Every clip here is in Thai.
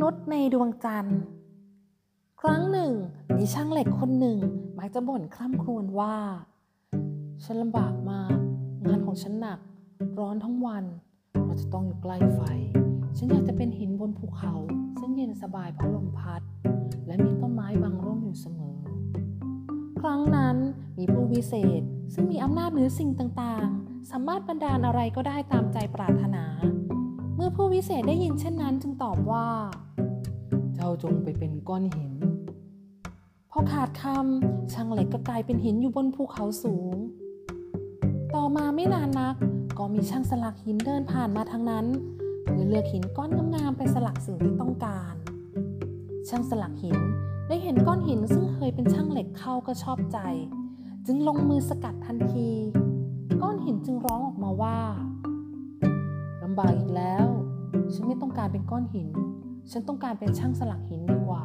นุษย์ในดวงจันทร์ ครั้งหนึ่ง มีช่างเหล็กคนหนึ่ง มักจะบ่นคร่ำครวญว่า ฉันลำบากมาก งานของฉันหนัก ร้อนทั้งวัน เราจะต้องอยู่ใกล้ไฟ ฉันอยากจะเป็นหินบนภูเขา ซึ่งเย็นสบายเพราะลมพัด และมีต้นไม้บังร่มอยู่เสมอ ครั้งนั้นมีผู้วิเศษ ซึ่งมีอำนาจเหนือสิ่งต่างๆ สามารถบันดาลอะไรก็ได้ตามใจปรารถนา เมื่อผู้วิเศษได้ยินเช่นนั้นจึงตอบว่า เจ้าจงไปเป็นก้อนหิน พอขาดคำช่างเหล็กก็กลายเป็นหินอยู่บนภูเขาสูง ต่อมาไม่นานนักก็มีช่างสลักหินเดินผ่านมาทางนั้นเพื่อเลือกหินก้อนงามๆไปสลักสิ่งที่ต้องการ ช่างสลักหินได้เห็นก้อนหินซึ่งเคยเป็นช่างเหล็กเข้าก็ชอบใจ จึงลงมือสกัดทันที ก้อนหินจึงร้องออกมาว่าลำบากอีกแล้ว ฉันไม่ต้องการเป็นก้อนหิน ฉันต้องการเป็นช่างสลักหินดีกว่า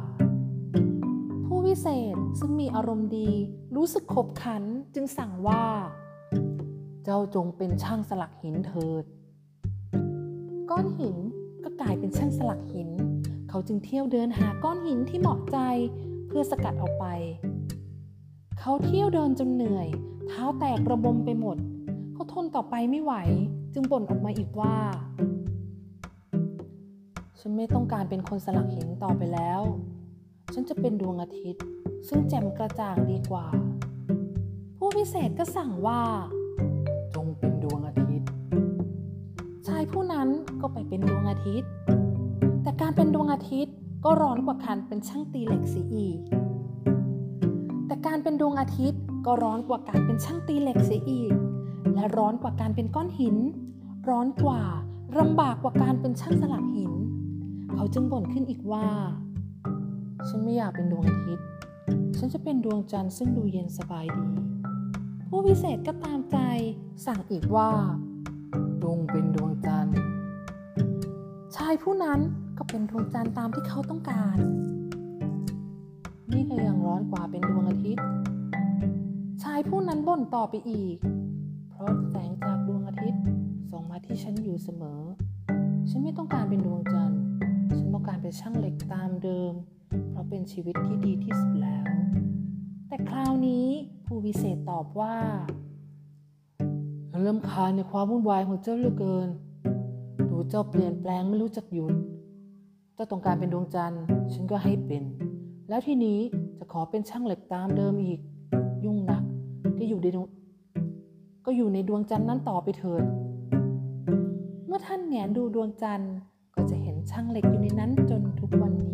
ผู้วิเศษซึ่งมีอารมณ์ดี รู้สึกขบขันจึงสั่งว่า เจ้าจงเป็นช่างสลักหินเถิด ก้อนหินก็กลายเป็นช่างสลักหิน เขาจึงเที่ยวเดินหาก้อนหินที่เหมาะใจเพื่อสกัดออกไป เขาเที่ยวเดินจนเหนื่อย เท้าแตกระบมไปหมด เขาทนต่อไปไม่ไหว จึงบ่นออกมาอีกว่า ฉันไม่ต้องการเป็นคนสลักหินต่อไปแล้ว ฉันจะเป็นดวงอาทิตย์ ซึ่งแจ่มกระจ่างดีกว่า ผู้พิเศษก็สั่งว่า จงเป็นดวงอาทิตย์ ชายผู้นั้นก็ไปเป็นดวงอาทิตย์ แต่การเป็นดวงอาทิตย์ก็ร้อนกว่าการเป็นช่างตีเหล็กเสียอีก แต่การเป็นดวงอาทิตย์ก็ร้อนกว่าการเป็นช่างตีเหล็กเสียอีก และร้อนกว่าการเป็นก้อนหิน ร้อนกว่าลำบากกว่าการเป็นช่างสลักหิน เขาจึงบ่นขึ้นอีกว่า ฉันไม่อยากเป็นดวงอาทิตย์ ฉันจะเป็นดวงจันทร์ซึ่งดูเย็นสบายดี ผู้พิเศษก็ตามใจสั่งอีกว่าจงเป็นดวงจันทร์ ชายผู้นั้นก็เป็นดวงจันทร์ตามที่เขาต้องการ นี่ก็ยังร้อนกว่าเป็นดวงอาทิตย์ ชายผู้นั้นบ่นต่อไปอีก ราะแสงจากดวงอาทิตย์ส่องมาที่ฉันอยู่เสมอ ฉันไม่ต้องการเป็นดวงจันทร์ ฉันต้องการเป็นช่างเหล็กตามเดิม เพราะเป็นชีวิตที่ดีที่สุดแล้ว แต่คราวนี้ผู้วิเศษตอบว่าเริ่มคาในความวุ่นวายของเจ้าเหลือเกิน ดูเจ้าเปลี่ยนแปลงไม่รู้จักหยุด เจ้าต้องการเป็นดวงจันทร์ ฉันก็ให้เป็น แล้วทีนี้จะขอเป็นช่างเหล็กตามเดิมอีก ยุ่งนักก็อยู่ใน ก็อยู่ในดวงจันทร์นั้นต่อไปเถิด เมื่อท่านแงนดูดวงจันทร์ก็จะเห็นช่างเหล็กอยู่ในนั้นจนทุกวันนี้